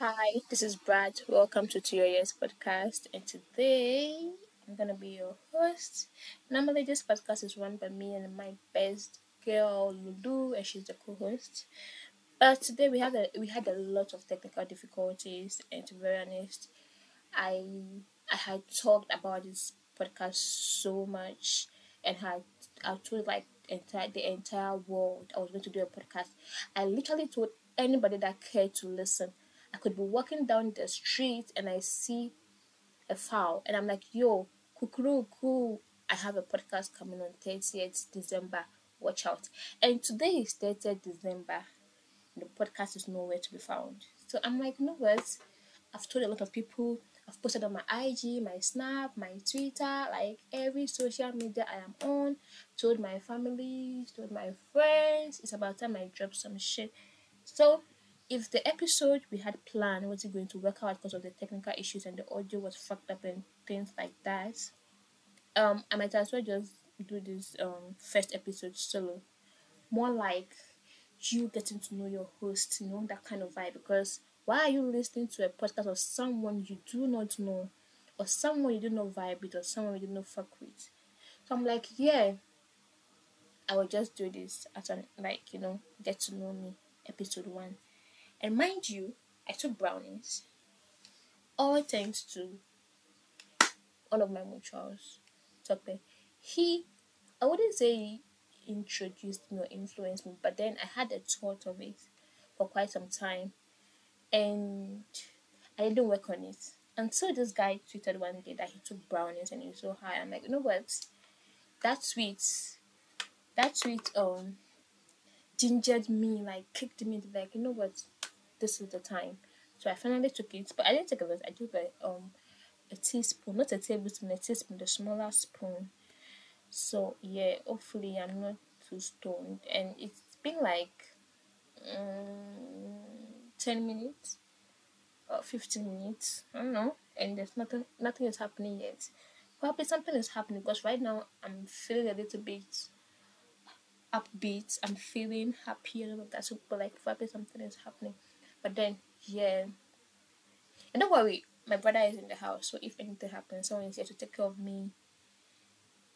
Hi, this is Brad. Welcome to Your Ears podcast. And today I'm gonna be your host. Normally, this podcast is run by me and my best girl Lolu, and she's the co-host. But today we had a we had a lot of technical difficulties, and to be very honest, I I had talked about this podcast so much, and had I told like entire the entire world I was going to do a podcast. I literally told anybody that cared to listen. I could be walking down the street and I see a fowl, and I'm like, "Yo, kukuru, I have a podcast coming on 30th December. Watch out!" And today is 30th December. The podcast is nowhere to be found. So I'm like, "No words." I've told a lot of people. I've posted on my IG, my Snap, my Twitter, like every social media I am on. Told my family, told my friends. It's about time I drop some shit. So if the episode we had planned wasn't going to work out because of the technical issues and the audio was fucked up and things like that, um, I might as well just do this um first episode solo. More like you getting to know your host, you know, that kind of vibe. Because why are you listening to a podcast of someone you do not know, or someone you do not vibe with, or someone you do not fuck with? So I'm like, yeah, I will just do this as an like, you know, get to know me episode one. And mind you, I took brownies. All thanks to one of my mutuals, Tope. He, I wouldn't say introduced me or influenced me, but then I had a thought of it for quite some time. And I didn't work on it. Until this guy tweeted one day that he took brownies and he was so high. I'm like, you know what? That tweet, that tweet um gingered me, like kicked me like, you know what? This is the time. So I finally took it, but I didn't take a lot. I took a um a teaspoon, not a tablespoon, a teaspoon, the smaller spoon. So yeah, hopefully I'm not too stoned. And it's been like um, ten minutes or fifteen minutes. I don't know. And there's nothing nothing is happening yet. Probably something is happening because right now I'm feeling a little bit upbeat. I'm feeling happy and all of that. So but like probably something is happening. But then yeah. And don't worry, my brother is in the house, so if anything happens, someone is here to take care of me.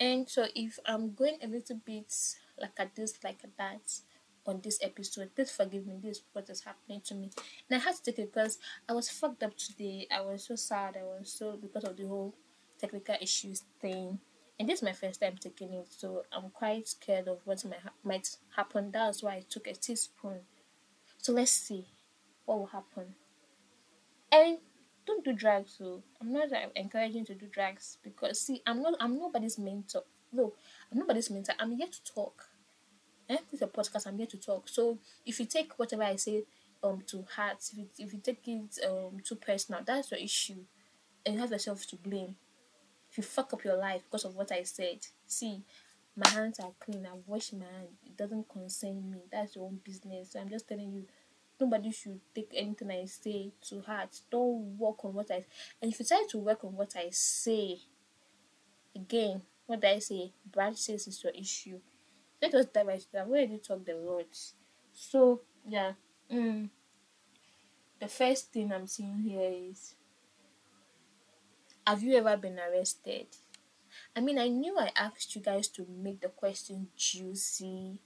And so if I'm going a little bit like a this, like a that on this episode, please forgive me. This is what is happening to me. And I had to take it because I was fucked up today. I was so sad. I was so because of the whole technical issues thing. And this is my first time taking it, so I'm quite scared of what might, might happen. That's why I took a teaspoon. So let's see what will happen. And don't do drugs so i'm not uh, encouraging to do drugs because see i'm not i'm nobody's mentor. No i'm nobody's mentor. I'm here to talk. Eh? this is a podcast. I'm here to talk. So if you take whatever i say um to heart if you, if you take it um too personal that's your issue. And you have yourself to blame. If you fuck up your life because of what i said see my hands are clean. I've washed my hands it doesn't concern me. That's your own business. So i'm just telling you nobody should take anything I say to heart. Don't work on what I and if you try to work on what I say, again, what I say, Brad says is your issue. Let us dive into that. Where you talk the words? So yeah, mm, the first thing I'm seeing here is Have you ever been arrested? I mean, I knew I asked you guys to make the question juicy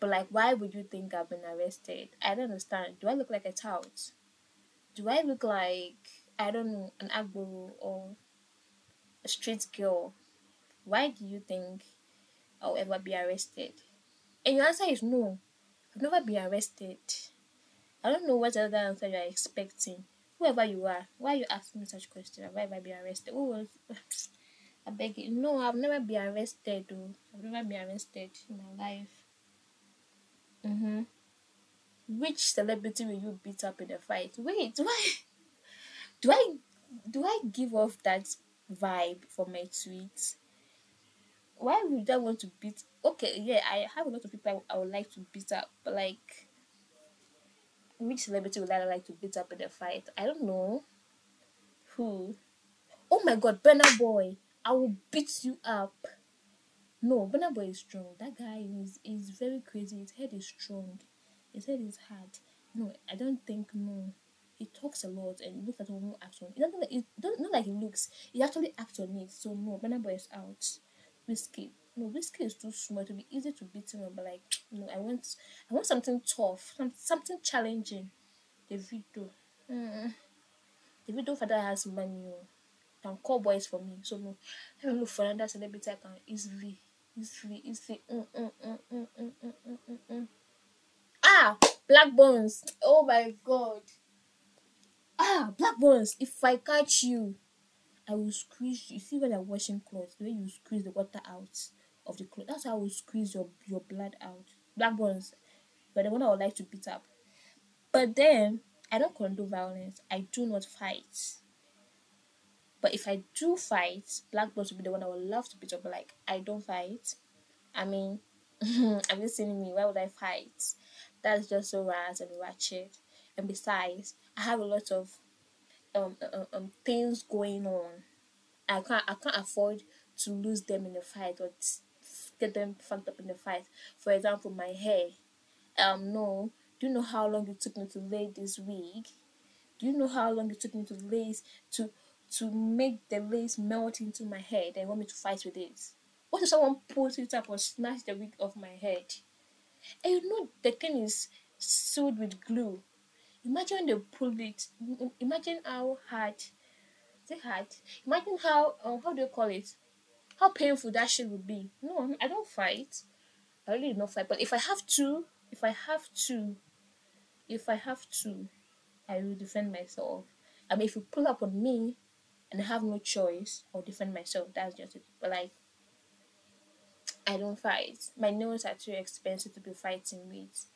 but like, why would you think I've been arrested? I don't understand. Do I look like a tout? Do I look like I don't know an agbero or a street girl? Why do you think I'll ever be arrested? And your answer is no. I've never been arrested. I don't know what other answer you are expecting. Whoever you are, why are you asking me such question? Have I been arrested? Who was I beg you. No, I've never been arrested though. I've never been arrested in my life. Mm-hmm. Which celebrity will you beat up in a fight? Wait, why? Do I do I give off that vibe for my tweets? Why would I want to beat? Okay, yeah, I have a lot of people I, I would like to beat up, but like, which celebrity would I like to beat up in a fight? I don't know. Who? Oh my God, Burna Boy! I will beat you up. No, Burna Boy is strong. That guy is is very crazy. His head is strong. His head is hard. No, I don't think no. He talks a lot and looks at one acts on. It doesn't like it doesn't not like it looks. He actually acts on it. So no, Burna Boy is out. Wizkid. No, Wizkid is too small to be easy to beat him up. But like, no, I want I want something tough, some, something challenging. The Davido. Mm. Davido father has money. Oh. Can call boys for me. So no, I don't look for another celebrity I can easily, easily, easily. Mm, mm, mm, mm, mm, mm, mm, mm. mm. Ah, Blaqbonez. Oh my god. Ah, Blaqbonez. If I catch you, I will squeeze you. See when I'm washing clothes, the way you squeeze the water out of the clothes. That's how I will squeeze your your blood out. Blaqbonez. But the one I would like to beat up. But then I don't condone violence. I do not fight. But if I do fight, Blaqbonez will be the one I would love to beat up. But like I don't fight. I mean, have you seen me? Why would I fight? That's just so ras and ratchet. And besides, I have a lot of um, um, um things going on. I can't I can't afford to lose them in a fight or get them fucked up in a fight. For example, my hair. Um, no. Do you know how long it took me to lay this wig? Do you know how long it took me to lace to to make the lace melt into my head and want me to fight with it? What if someone pulls it up or snatch the wig off my head? And you know the thing is sewed with glue. Imagine they pulled it. Imagine how hard. It hard? Imagine how um, how do you call it? How painful that shit would be. No, I don't fight. I really don't fight. But if I have to, if I have to, if I have to, I will defend myself. I mean, if you pull up on me and I have no choice, I'll defend myself. That's just it. But like, I don't fight. My nails are too expensive to be fighting with.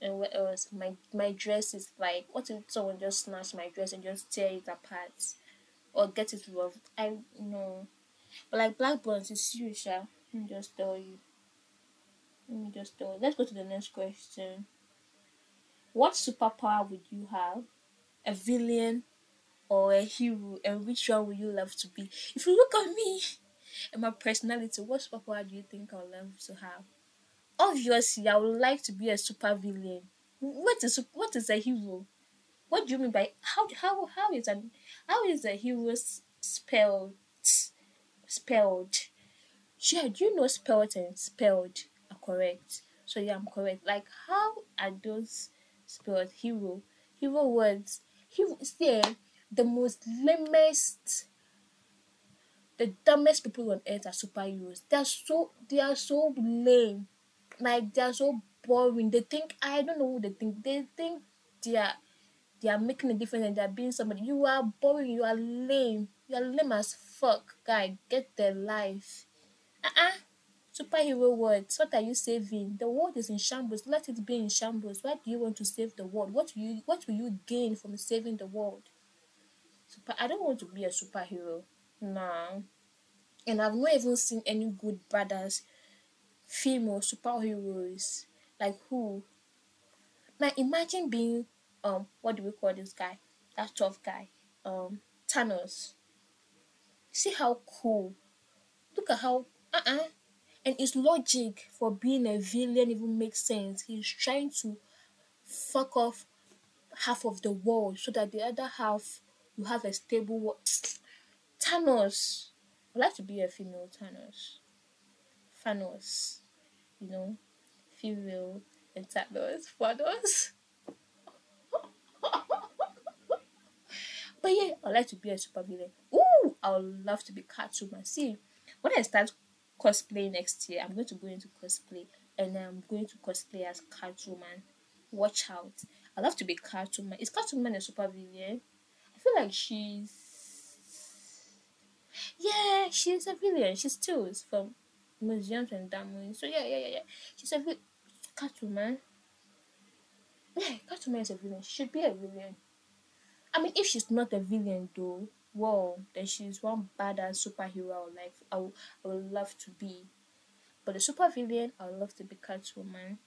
And what else? My my dress is like what if someone just snatch my dress and just tear it apart or get it rough? I know. But like black is serious, Let me just tell you. Let me just tell you. Let's go to the next question. What superpower would you have? A villain or a hero? And which one would you love to be? If you look at me and my personality, what superpower do you think I would love to have? Obviously, I would like to be a super villain. What is what is a hero? What do you mean by how how how is an how is a hero spelled spelled? Yeah, do you know spelled and spelled are correct? So yeah, I'm correct. Like how are those spelled hero? Hero words. Hero see the most lamest the dumbest people on earth are superheroes. They are so they are so lame. Like they are so boring. They think I don't know what they think. They think they are they are making a difference and they are being somebody. You are boring, you are lame. You are lame as fuck, guy. Get their life. Uh-uh. Superhero words. What are you saving? The world is in shambles. Let it be in shambles. Why do you want to save the world? What you what will you gain from saving the world? Super I don't want to be a superhero. Nah. And I've not even seen any good brothers, female superheroes. Like who? Now imagine being um what do we call this guy? That tough guy. Um Thanos. See how cool. Look at how uh uh and his logic for being a villain even makes sense. He's trying to fuck off half of the world so that the other half you have a stable world. Thanos. I'd like to be a female Thanos. Thanos. You know, female and Thanos. Thanos. but yeah, I'd like to be a supervillain. Ooh, I would love to be Catwoman. See, when I start cosplay next year, I'm going to go into cosplay and I'm going to cosplay as Catwoman. Watch out. I love to be Catwoman. Is Catwoman a supervillain? Like she's yeah, she's a villain. She's Tools from Museums and Diamonds. So yeah, yeah, yeah, yeah. She's a villain. Catwoman. Yeah, Catwoman is a villain. She should be a villain. I mean, if she's not a villain though, well, then she's one badass superhero like. I would, I would love to be. But the super villain, I would love to be Catwoman.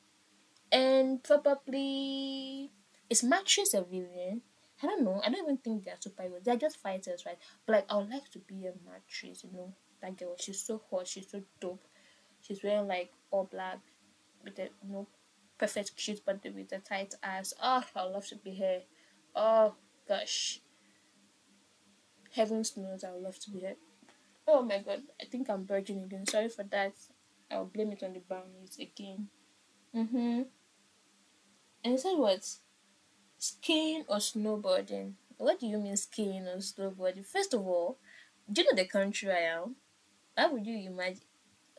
And probably is Matrix a villain? I don't know. I don't even think they're superheroes. They're just fighters, right? But like, I would like to be a mattress, You know, that girl. She's so hot. She's so dope. She's wearing like all black with the you know perfect cute body with the tight ass. Oh, I would love to be her. Oh, Gosh. Heavens knows I would love to be there. Oh my god, I think I'm virgin again. Sorry for that. I'll blame it on the brownies again. Mm-hmm. And he said what? Skiing or snowboarding? What do you mean skiing or snowboarding? First of all, do you know the country I am? How would you imagine?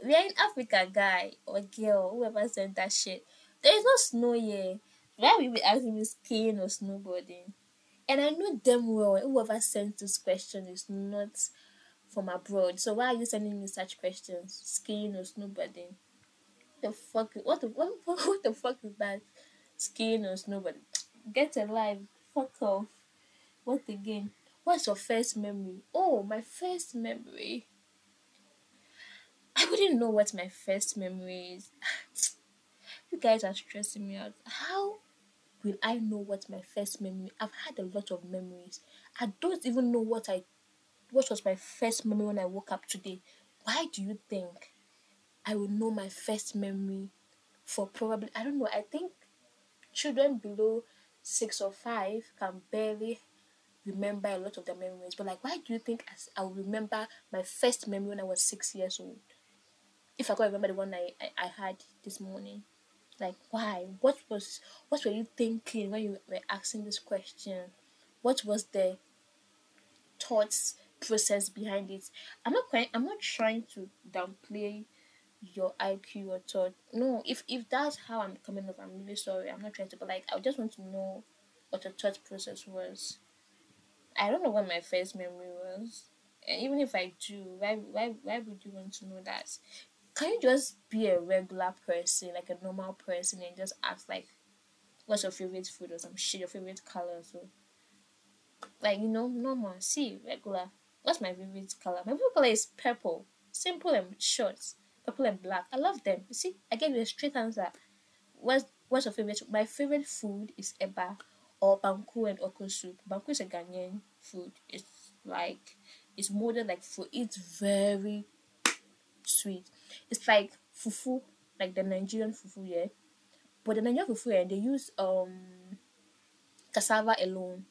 We are in Africa, guy or girl, whoever sent that shit. There is no snow here. Why will you be asking me skiing or snowboarding? And I know damn well whoever sent this question is not from abroad. So why are you sending me such questions? Skiing or snowboarding? The fuck? What the what, what the fuck is that? Skiing or snowboarding? Get alive. Fuck off. What again? What's your first memory? Oh, my first memory. I wouldn't know what my first memory is. you guys are stressing me out. How will I know what my first memory? I've had a lot of memories. I don't even know what I what was my first memory when I woke up today. Why do you think I will know my first memory for probably I don't know, I think children below six or five can barely remember a lot of their memories. But like why do you think I will remember my first memory when I was six years old? If I can remember the one I, I, I had this morning. Like why? What was what were you thinking when you were asking this question? What was the thoughts process behind it? I'm not quite I'm not trying to downplay your IQ or thought. No, if if that's how I'm coming up, I'm really sorry. I'm not trying to but like I just want to know what the thought process was. I don't know what my first memory was. And even if I do, why why why would you want to know that? can you just be a regular person, like a normal person, and just ask like, what's your favorite food or some shit, your favorite color, so like you know, normal. See, regular. What's my favorite color? My favorite color is purple. Simple and short. Purple and black. I love them. You see, I gave you a straight answer. What's what's your favorite? My favorite food is eba or banku and okra soup. Banku is a Ghanaian food. It's like it's molded like food. It's very sweet. It's like fufu, like the Nigerian fufu, yeah. But the Nigerian fufu, yeah, they use um cassava alone.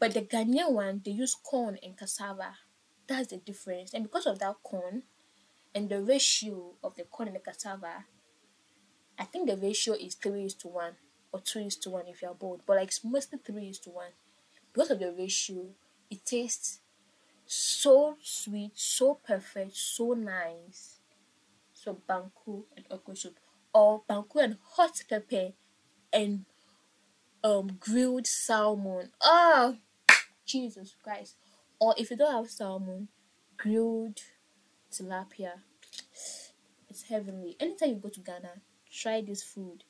But the Ghanaian one, they use corn and cassava. That's the difference. And because of that corn and the ratio of the corn and the cassava, I think the ratio is three is to one or two is to one if you're bold. But like it's mostly three is to one. Because of the ratio, it tastes so sweet, so perfect, so nice. So banku and okra soup, or banku and hot pepper and um grilled salmon. Oh, Jesus Christ! Or if you don't have salmon, grilled tilapia. It's heavenly. Anytime you go to Ghana, try this food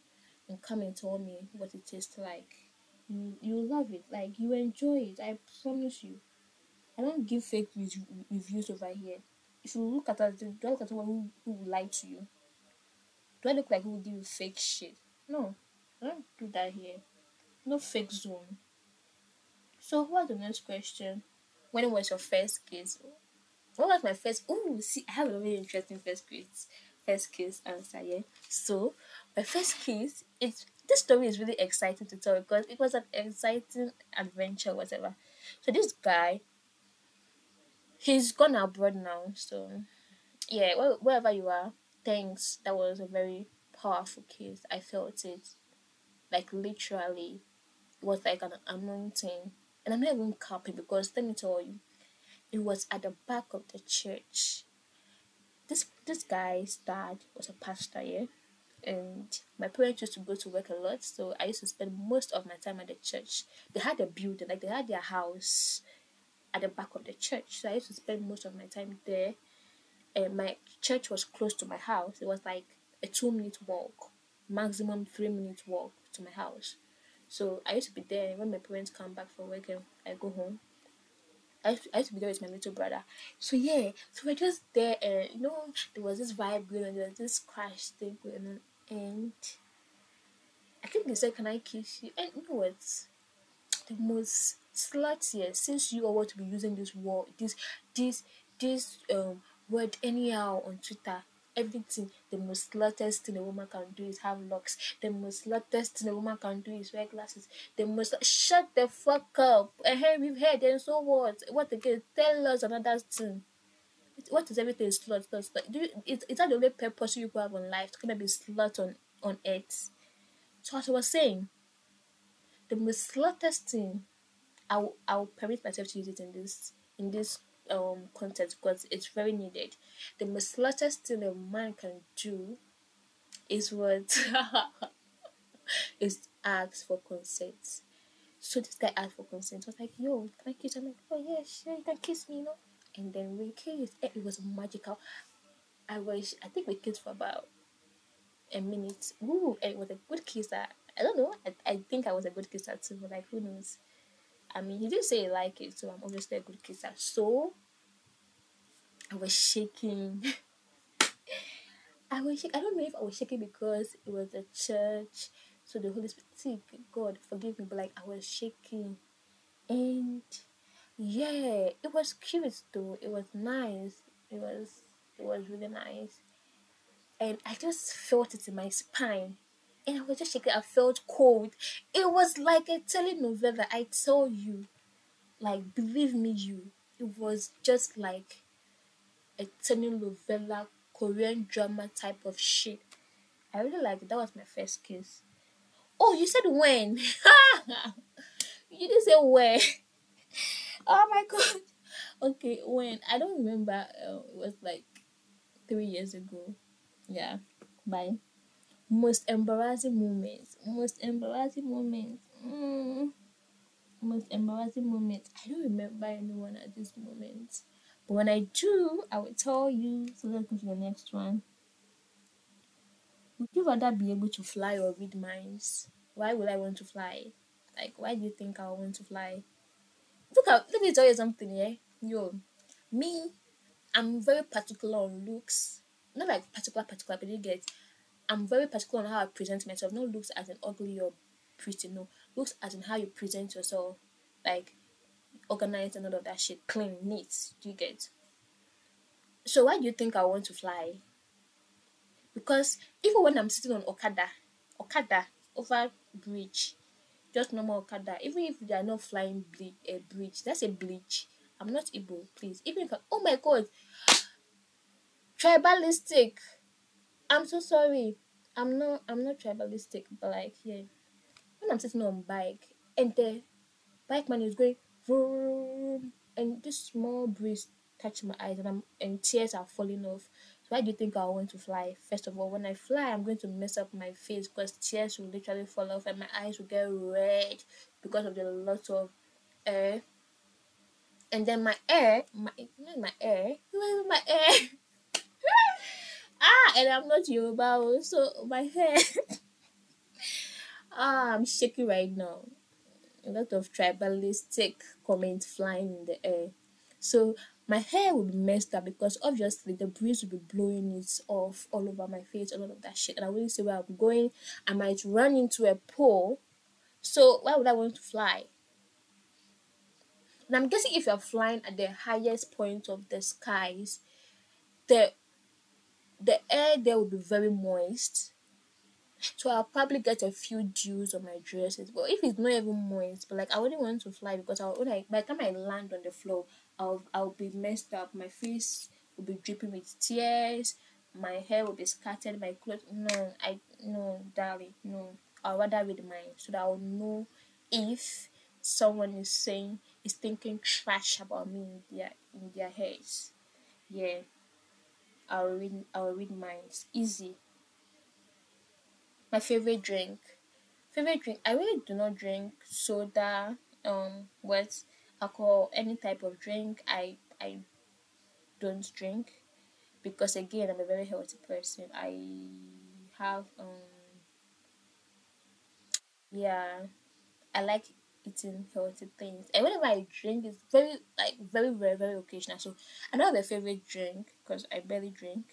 and come and tell me what it tastes like. You you love it. Like you enjoy it. I promise you. I don't give fake reviews over here. If you look at us, do I look at someone who, who will lie to you? Do I look like who will give you fake shit? No, I don't do that here. No fake zone. So, what's the next question? When was your first kiss? What was my first? Oh, see, I have a very interesting first kiss. First kiss answer. Yeah. So, my first kiss. It's this story is really exciting to tell because it was an exciting adventure, whatever. So this guy he's gone abroad now. So, yeah, wherever you are, thanks. That was a very powerful kiss. I felt it, like literally, it was like an anointing. And I'm not even capping because let me tell you, it was at the back of the church. This this guy's dad was a pastor, yeah, and my parents used to go to work a lot, so I used to spend most of my time at the church. They had a building, like they had their house at the back of the church. So I used to spend most of my time there. And my church was close to my house. It was like a two minute walk, maximum three minute walk to my house. So I used to be there when my parents come back from work and I go home. I used, to, be there with my little brother. So yeah, so we're just there and you know there was this vibe going on, there was this crash thing going on and I think they said, Can I kiss you? And you know what? The most sluts here since you are want to be using this word this this this um word anyhow on twitter everything. The most sluttiest thing a woman can do is have locks. The most sluttiest thing a woman can do is wear glasses. The most shut the fuck up. And hey, we've heard and so what? What again? Tell us another thing. What is everything slut? Do you, is, is that the only purpose you have on life? It's gonna be slut on on earth. So as I was saying, the most sluttiest thing, I'll I'll permit myself to use it in this in this um context because it's very needed. The most sluttiest thing a man can do is what is ask for consent. So this guy asked for consent. I was like, yo, can I kiss? I'm like, oh yeah, sure, you can kiss me, you know. And then we kissed. It was magical. I was, I think we kissed for about a minute. Ooh, it was a good kisser. I don't know. I, I think I was a good kisser too, but like, who knows? I mean, he didn't say he liked it, so I'm obviously a good kisser. So I was shaking. I was shaking. I don't know if I was shaking because it was a church, so the Holy Spirit. See, God forgive me, but like I was shaking, and yeah, it was cute though. It was nice. It was it was really nice, and I just felt it in my spine and I was just shaking. I felt cold. It was like a telenovela. I tell you, like believe me, you. It was just like a telenovela, Korean drama type of shit. I really like it. That was my first kiss. Oh, you said when? you didn't say where. oh my god. Okay, when I don't remember. Uh, it was like three years ago. Yeah. Bye most embarrassing moments. Most embarrassing moments. Mm, most embarrassing moments. I don't remember anyone at this moment. But when i do i will tell you. So let's go to the next one. Would you rather be able to fly or read minds? Why would i want to fly? Like why do you think i want to fly? Look at let me tell you something yeah? Yo me i'm very particular on looks. Not like particular particular but you get I'm very particular on how I present myself. No looks as an ugly or pretty. No looks as in how you present yourself, like organized and all of that shit, clean, neat. Do you get? So why do you think I want to fly? Because even when I'm sitting on Okada, Okada over bridge, just normal Okada, even if they are not flying bridge, eh, a bridge, that's a bridge. I'm not able, please. Even if I, oh my god, tribalistic I'm so sorry. I'm not I'm not tribalistic, but like yeah. When I'm sitting on bike and the bike man is going vroom, and this small breeze touching my eyes and I'm and tears are falling off. So why do you think I want to fly? First of all, when I fly, I'm going to mess up my face because tears will literally fall off and my eyes will get red because of the lot of air. And then my air, my not my air, my air. ah, and I'm not Yoruba, so my hair. ah, I'm shaking right now. A lot of tribalistic comments flying in the air. So my hair will be messed up because obviously the breeze will be blowing it off all over my face, all of that shit. And I wouldn't see where I'm going. I might run into a pole. So why would I want to fly? And I'm guessing if you're flying at the highest point of the skies, the the air there will be very moist. So I'll probably get a few dews on my dresses. But if it's not even moist, but like I wouldn't want to fly because I'll like by the time I land on the floor, I'll I'll be messed up. My face will be dripping with tears. My hair will be scattered. My clothes. No, I no, darling, no. I'll rather read mine so that I'll know if someone is saying is thinking trash about me in their in their heads. Yeah. I'll read I'll read mine. It's easy. My favorite drink. Favorite drink. I really do not drink soda, um, what alcohol, any type of drink. I I don't drink because again I'm a very healthy person. I have um yeah I like eating healthy things. And whenever I drink, it's very like very very very occasional. So I don't have a favorite drink because I barely drink.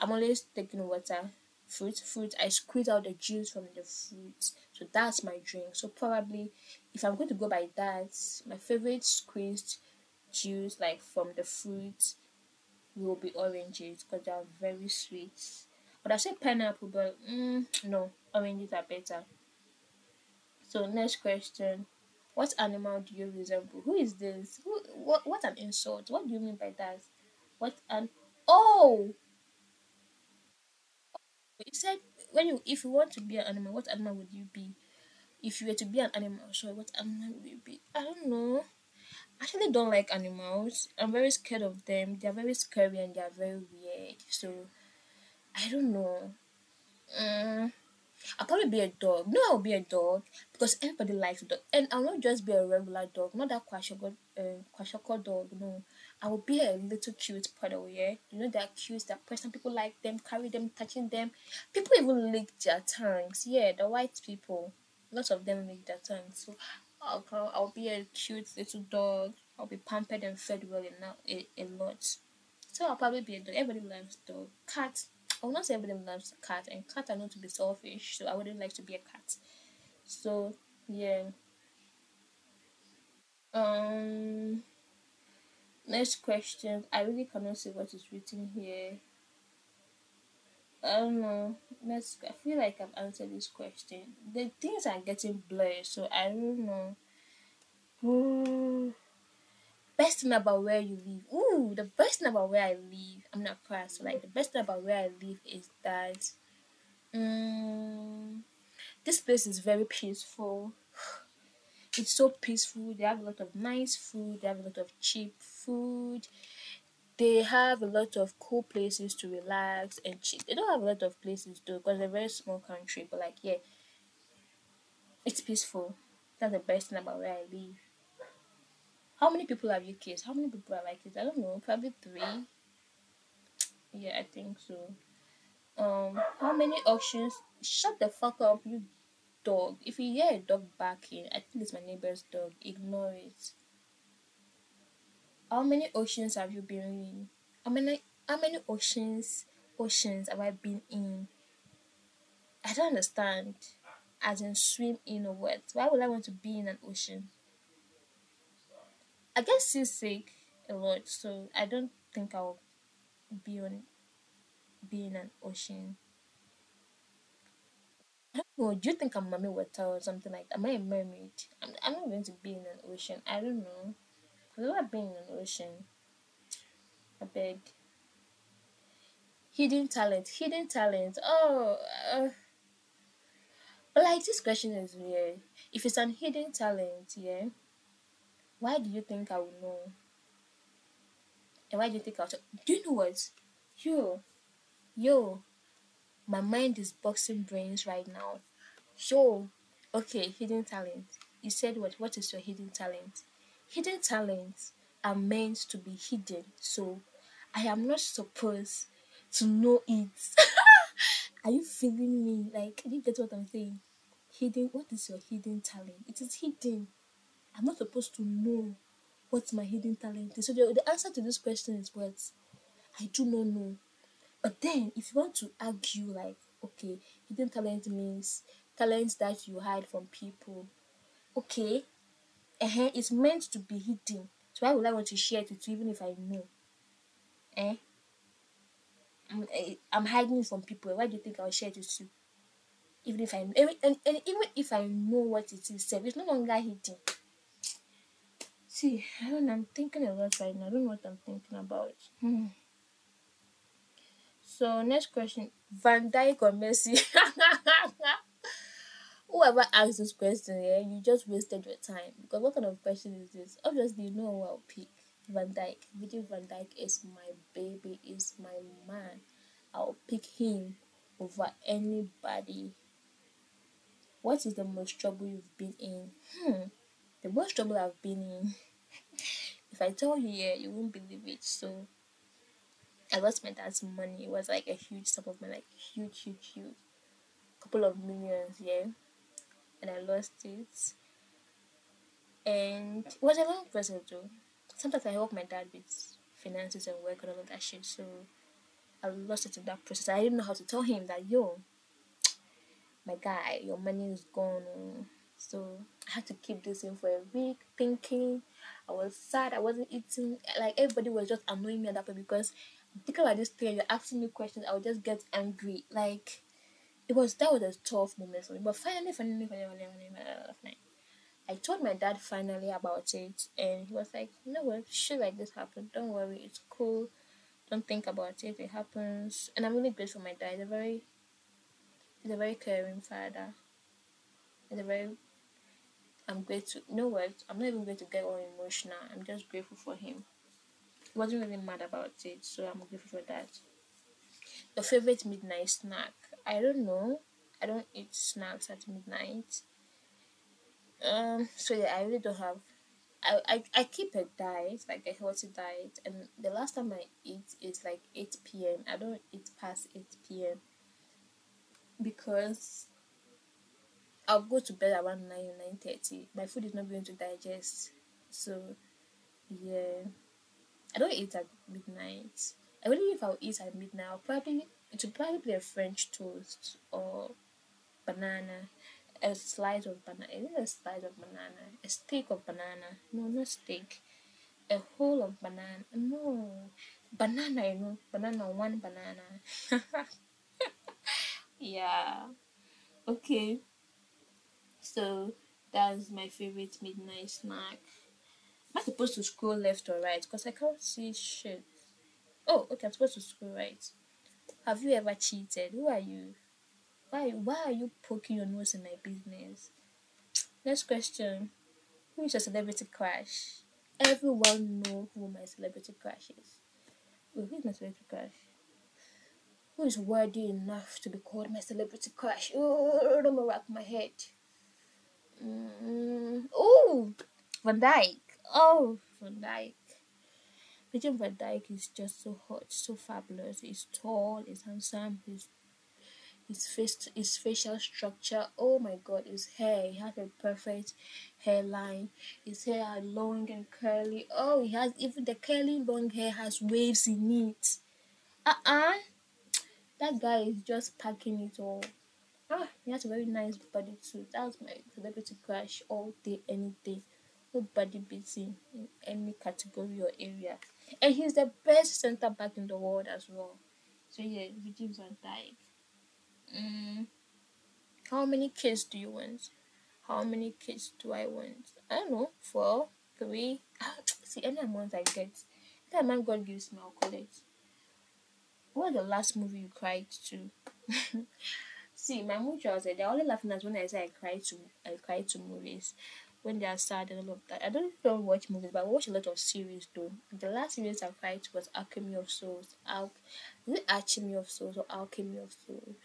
I'm always taking water, fruit, fruit. I squeeze out the juice from the fruit, so that's my drink. So probably, if I'm going to go by that, my favorite squeezed juice like from the fruit will be oranges because they are very sweet. But I say pineapple, but mm, no, oranges are better. So next question. What animal do you resemble? Who is this? Who, what, what an insult. What do you mean by that? What an... Oh! You said, when you, if you want to be an animal, what animal would you be? If you were to be an animal, sorry, what animal would you be? I don't know. I actually don't like animals. I'm very scared of them. They're very scary and they're very weird. So, I don't know. Mm, I'll probably be a dog. No, I'll be a dog because everybody likes a dog, and I'll not just be a regular dog, not that kwashiorkor, uh, kwashiorkor dog. No, I will be a little cute puddle. Yeah, you know they're cute. Person people like them, carry them, touching them. People even lick their tongues. Yeah, the white people, lots of them lick their tongues. So I'll I'll be a cute little dog. I'll be pampered and fed well enough a, a lot. So I'll probably be a dog. Everybody loves dog. Cat I will not say everybody loves cat, and cats are known to be selfish, so I wouldn't like to be a cat. So yeah. Um. Next question. I really cannot see what is written here. I don't know. Let's. I feel like I've answered this question. The things are getting blurred, so I don't know. Ooh. best thing about where you live. Ooh, the best thing about where I live. I'm not crass. So like the best thing about where I live is that um, this place is very peaceful. It's so peaceful. They have a lot of nice food. They have a lot of cheap food. They have a lot of cool places to relax and cheap. They don't have a lot of places though because they're a very small country. But like yeah, it's peaceful. That's the best thing about where I live. How many people have you kissed? How many people have I kissed? I don't know. Probably three. Yeah, I think so. Um, how many auctions? Shut the fuck up, you dog. If you hear a dog barking, I think it's my neighbor's dog. Ignore it. How many oceans have you been in? How many how many oceans oceans have I been in? I don't understand. As in swim in or what? Why would I want to be in an ocean? I get seasick a lot, so I don't think I'll be on be in an ocean. Know. Do you think I'm mommy water or something like that? Am I a mermaid? I'm, I'm not going to be in an ocean. I don't know. I've never been in an ocean. I beg. Hidden talent. Hidden talent. Oh. Uh, but like this question is weird. If it's an hidden talent, yeah why do you think I will know? And why do you think I'll? Do you know what? Yo, yo, my mind is boxing brains right now. Yo, okay, hidden talent. You said what? What is your hidden talent? Hidden talents are meant to be hidden, so I am not supposed to know it. are you feeling me? Like, you get what I'm saying? Hidden. What is your hidden talent? It is hidden. I'm not supposed to know what my hidden talent is. So the, the answer to this question is what I do not know. But then, if you want to argue, like, okay, hidden talent means talents that you hide from people. Okay, uh-huh, it's meant to be hidden. So why would I want to share it with you, even if I know? Eh? I'm, eh, I'm hiding from people. Why do you think I'll share it with you? Even if I and, and, and even if I know what it is, it's no longer hidden. See, I don't I'm thinking a lot right now. I don't know what I'm thinking about. Hmm. So next question. Van Dijk or Messi? Whoever asked this question, yeah, you just wasted your time. Because what kind of question is this? Obviously you know I'll pick. Van Dijk. Virgil Van Dijk is my baby, is my man. I'll pick him over anybody. What is the most trouble you've been in? Hmm. The most trouble I've been in if I tell you, yeah, you won't believe it. So I lost my dad's money. It was like a huge sum of money, like huge, huge, huge, couple of millions, yeah. And I lost it. And it was a long process though. Sometimes I help my dad with finances and work and all of that shit. So I lost it in that process. I didn't know how to tell him that yo, my guy, your money is gone. Oh. So I had to keep this in for a week, thinking. I was sad. I wasn't eating. Like everybody was just annoying me at that point because Thinking about this thing, you're asking me questions, I would just get angry. Like it was that was a tough moment for me. But finally, finally, finally, finally, finally, I told my dad finally about it, and he was like, "You know what? Shit like this happened. Don't worry. It's cool. Don't think about it. It happens." And I'm really grateful my dad. He's a very, he's a very caring father. He's a very. I'm grateful. Know what? I'm not even going to get all emotional. I'm just grateful for him. Wasn't really mad about it, so I'm grateful for that. Your favorite midnight snack? I don't know. I don't eat snacks at midnight. Um, so yeah, I really don't have. I, I, I keep a diet, like a healthy diet, and the last time I eat is like 8 p.m. I don't eat past 8 p.m. because I'll go to bed around 9 or 9.30. My food is not going to digest. So, yeah. I don't eat at midnight. I believe if I'll eat at midnight, I'll probably it would probably be a French toast or banana, a slice of banana. Is it a slice of banana? A steak of banana? No, not steak. A whole of banana? No, banana. You know, banana. One banana. yeah. Okay. So that's my favorite midnight snack. Am supposed to scroll left or right? Because I can't see shit. Oh, okay, I'm supposed to scroll right. Have you ever cheated? Who are you? Why why are you poking your nose in my business? Next question. Who is your celebrity crush? Everyone know who my celebrity crush is. Who is my celebrity crush? Who is worthy enough to be called my celebrity crush? Oh, don't rock my head. Mm, oh, Van Dijk. Oh, Van Dijk. Virgil van Dijk is just so hot, so fabulous. He's tall, he's handsome, he's his face his facial structure oh my god his hair he has a perfect hairline. His hair are long and curly. Oh he has even the curly long hair has waves in it. Uh-uh. That guy is just packing it all. Ah he has a very nice body too that's my celebrity crush all day any day nobody beats him in any category or area and he's the best center back in the world as well. So yeah, Virgil van Dijk. Mm, how many kids do you want? How many kids do I want? I don't know. Four, three. See, any amount I get, any amount God gives me, I'll call it. What the last movie you cried to? See, my mood was like they're only laughing at when I say I cry to I cry to movies when they are sad and all of that. I don't don't watch movies, but I watch a lot of series though. The last series I cried was Alchemy of Souls. Al- is it Alchemy of Souls or Alchemy of Souls?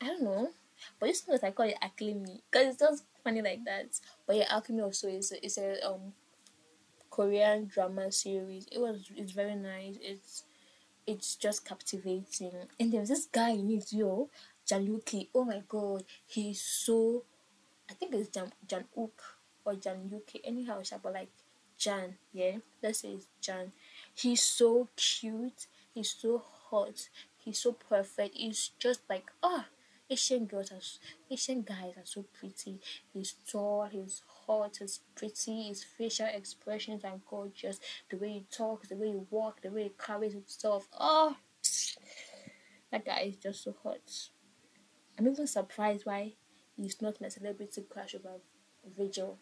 I don't know. But this one I call it Alchemy because it's just funny like that. But yeah, Alchemy of Souls is a, a um Korean drama series. It was it's very nice. It's it's just captivating. And there's this guy in it, yo, Jaluki. Oh my god, he's so I think it's Jan Jan or Jan UK. Anyhow, about like Jan. Yeah, let's say it's Jan. He's so cute. He's so hot. He's so perfect. He's just like ah. Oh, Asian girls are Asian guys are so pretty. He's tall, he's hot, he's pretty, his facial expressions are gorgeous. The way he talks, the way he walks, the way he carries himself. Oh that guy is just so hot. I'm even surprised why he's not my celebrity crush over Virgil.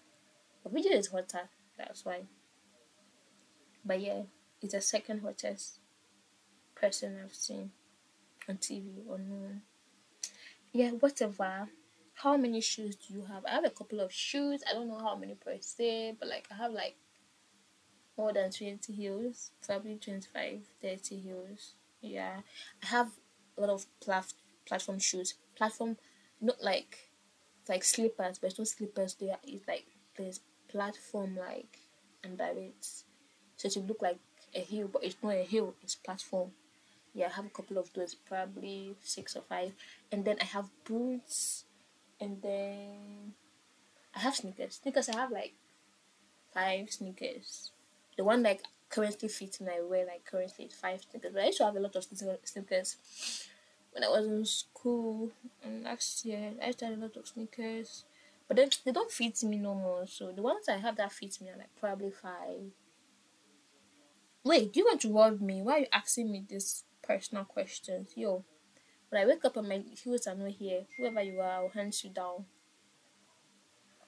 But Virgil is hotter, that's why. But yeah, he's the second hottest person I've seen on TV or known. Yeah, whatever. How many shoes do you have? I have a couple of shoes. I don't know how many per se, but like I have like more than 20 heels, probably 25, 30 heels. Yeah, I have a lot of plat- platform shoes. Platform, not like like slippers, but it's not slippers. They are, it's like this platform like under it, so it look like a heel, but it's not a heel. It's platform. Yeah, I have a couple of those, probably six or five, and then I have boots, and then I have sneakers. Sneakers, I have like five sneakers. The one like currently fits me, I wear like currently is five sneakers. But I used to have a lot of sneakers when I was in school and last year I used to a lot of sneakers. But then they don't fit me no more. So the ones I have that fit me are like probably five. Wait, do you want to rob me? Why are you asking me these personal questions? Yo, when I wake up and my heels are not here, whoever you are, I'll hunt you down.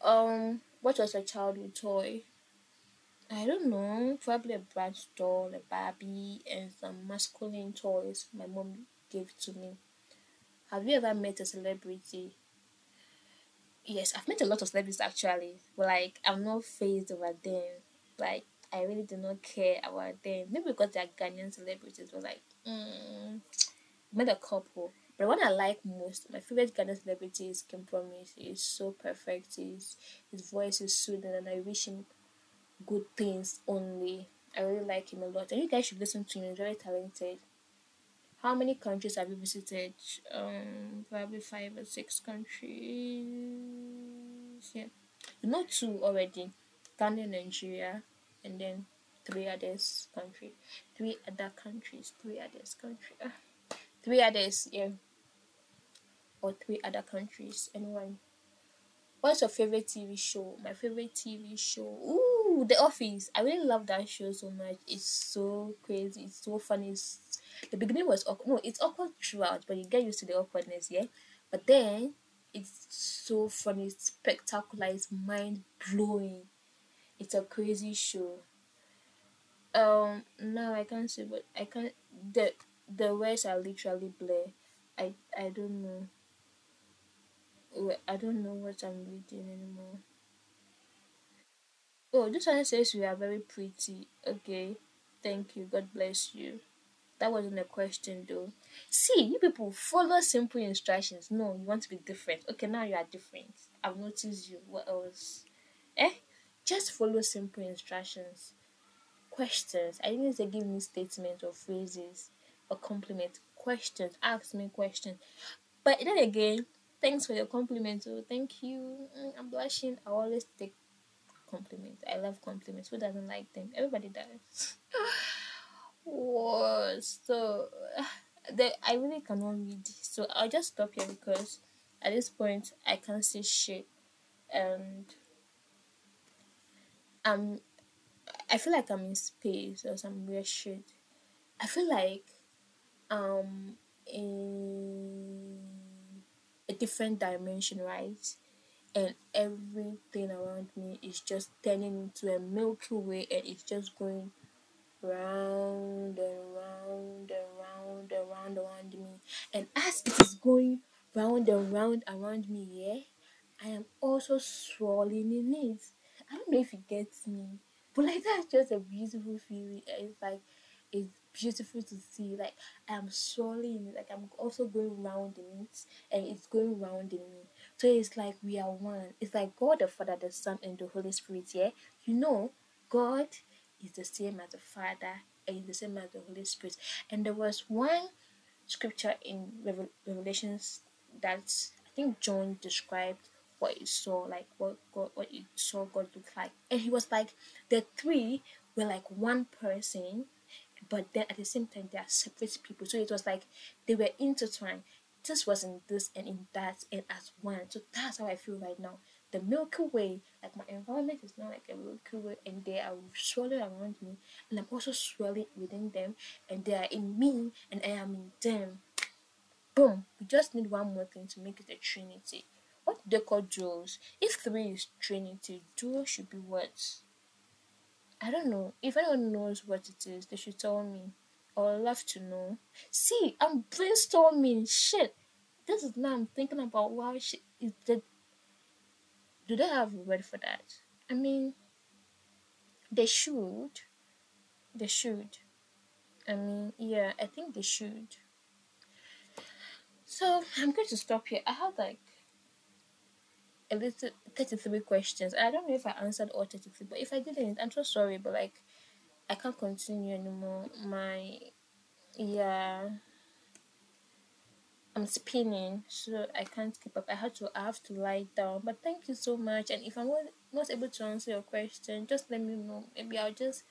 Um, what was a childhood toy? I don't know, probably a Bratz doll, a Barbie, and some masculine toys my mom gave to me. Have you ever met a celebrity? Yes, I've met a lot of celebrities actually, but like I'm not phased over them. Like I really do not care about them. Maybe because they're Ghanaian celebrities, but like, mm, met a couple. But one I like most, my favorite Ghanaian celebrity is King Promise. He's so perfect. His his voice is soothing, and I wish him good things only. I really like him a lot, and you guys should listen to him. He's very talented. How many countries have you visited? Um, probably five or six countries. Yeah, know two already. Ghana, Nigeria, and then three others country. Three other countries. Three others country. Uh, three others. Yeah. Or three other countries. Anyone. What's your favorite TV show? My favorite TV show. Ooh, The Office. I really love that show so much. It's so crazy. It's so funny. It's the beginning was awkward. No, it's awkward throughout, but you get used to the awkwardness, yeah. But then it's so funny, it's spectacular, it's mind blowing. It's a crazy show. Um, no, I can't say, but I can't. The the words are literally blur. I I don't know. I don't know what I'm reading anymore. Oh, this one says we are very pretty. Okay, thank you. God bless you. That wasn't a question though. See, you people follow simple instructions. No, you want to be different. Okay, now you are different. I've noticed you. What else? Eh? Just follow simple instructions. Questions. I didn't say give me statements or phrases or compliment. Questions. Ask me questions. But then again, thanks for your compliment. Oh, thank you. Mm, I'm blushing. I always take compliments. I love compliments. Who doesn't like them? Everybody does. was so the I really cannot read. So I'll just stop here because at this point I can't see shit and I'm I feel like I'm in space or some weird shit. I feel like um in a different dimension, right? And everything around me is just turning into a Milky Way and it's just going round and round and round and round around me. And as it is going round and round around me, yeah, I am also swirling in it. I don't know if it gets me, but like that's just a beautiful feeling. It's like it's beautiful to see. Like I am swirling, like I'm also going round in it, and it's going round in me. So it's like we are one. It's like God the Father, the Son, and the Holy Spirit. Yeah, you know, God is the same as the Father and the same as the Holy Spirit. And there was one scripture in Revelations that I think John described what he saw, like what God, what he saw God look like, and he was like, the three were like one person, but then at the same time they are separate people. So it was like they were intertwined. This was in this and in that and as one. So that's how I feel right now the Milky Way, like my environment is not like a Milky Way, and they are swirling around me, and I'm also swirling within them, and they are in me, and I am in them. Boom! We just need one more thing to make it a Trinity. What do they call duos? If three is Trinity, duo should be what? I don't know. If anyone knows what it is, they should tell me. Would love to know. See, I'm brainstorming. Shit. This is now I'm thinking about wow shit is the do they have a word for that? I mean, they should. They should. I mean, yeah, I think they should. So I'm going to stop here. I have like a little 33 questions. I don't know if I answered all 33, but if I didn't, I'm so sorry. But like, I can't continue anymore. My, yeah. I'm spinning, so I can't keep up. I had to I have to lie down. But thank you so much. And if I'm not able to answer your question, just let me know. Maybe I'll just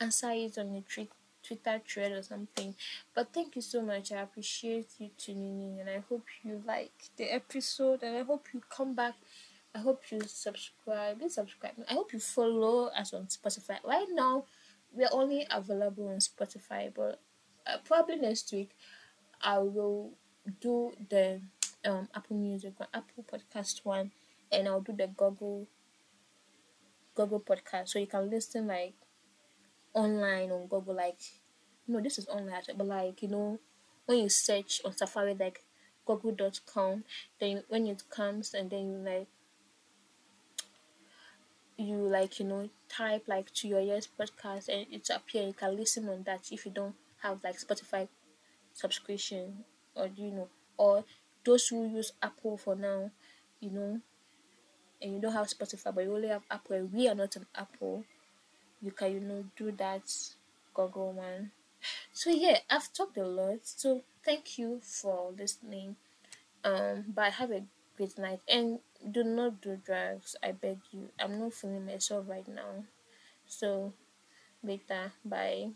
answer it on the trick Twitter thread or something. But thank you so much. I appreciate you tuning in, and I hope you like the episode. And I hope you come back. I hope you subscribe. Please subscribe. I hope you follow us on Spotify. Right now, we're only available on Spotify, but uh, probably next week I will do the um Apple Music or Apple Podcast one, and I'll do the Google Google Podcast, so you can listen like online on Google. Like, no, this is online, but like you know, when you search on Safari like Google.com, then when it comes and then you like you like you know type like to your ears podcast and it's appear. You can listen on that if you don't have like spotify subscription or you know or those who use apple for now you know and you don't have spotify but you only have apple and we are not an apple you can you know do that google one. So yeah i've talked a lot. So thank you for listening. Um but have a great night. And do not do drugs i beg you. I'm not feeling myself right now. So later bye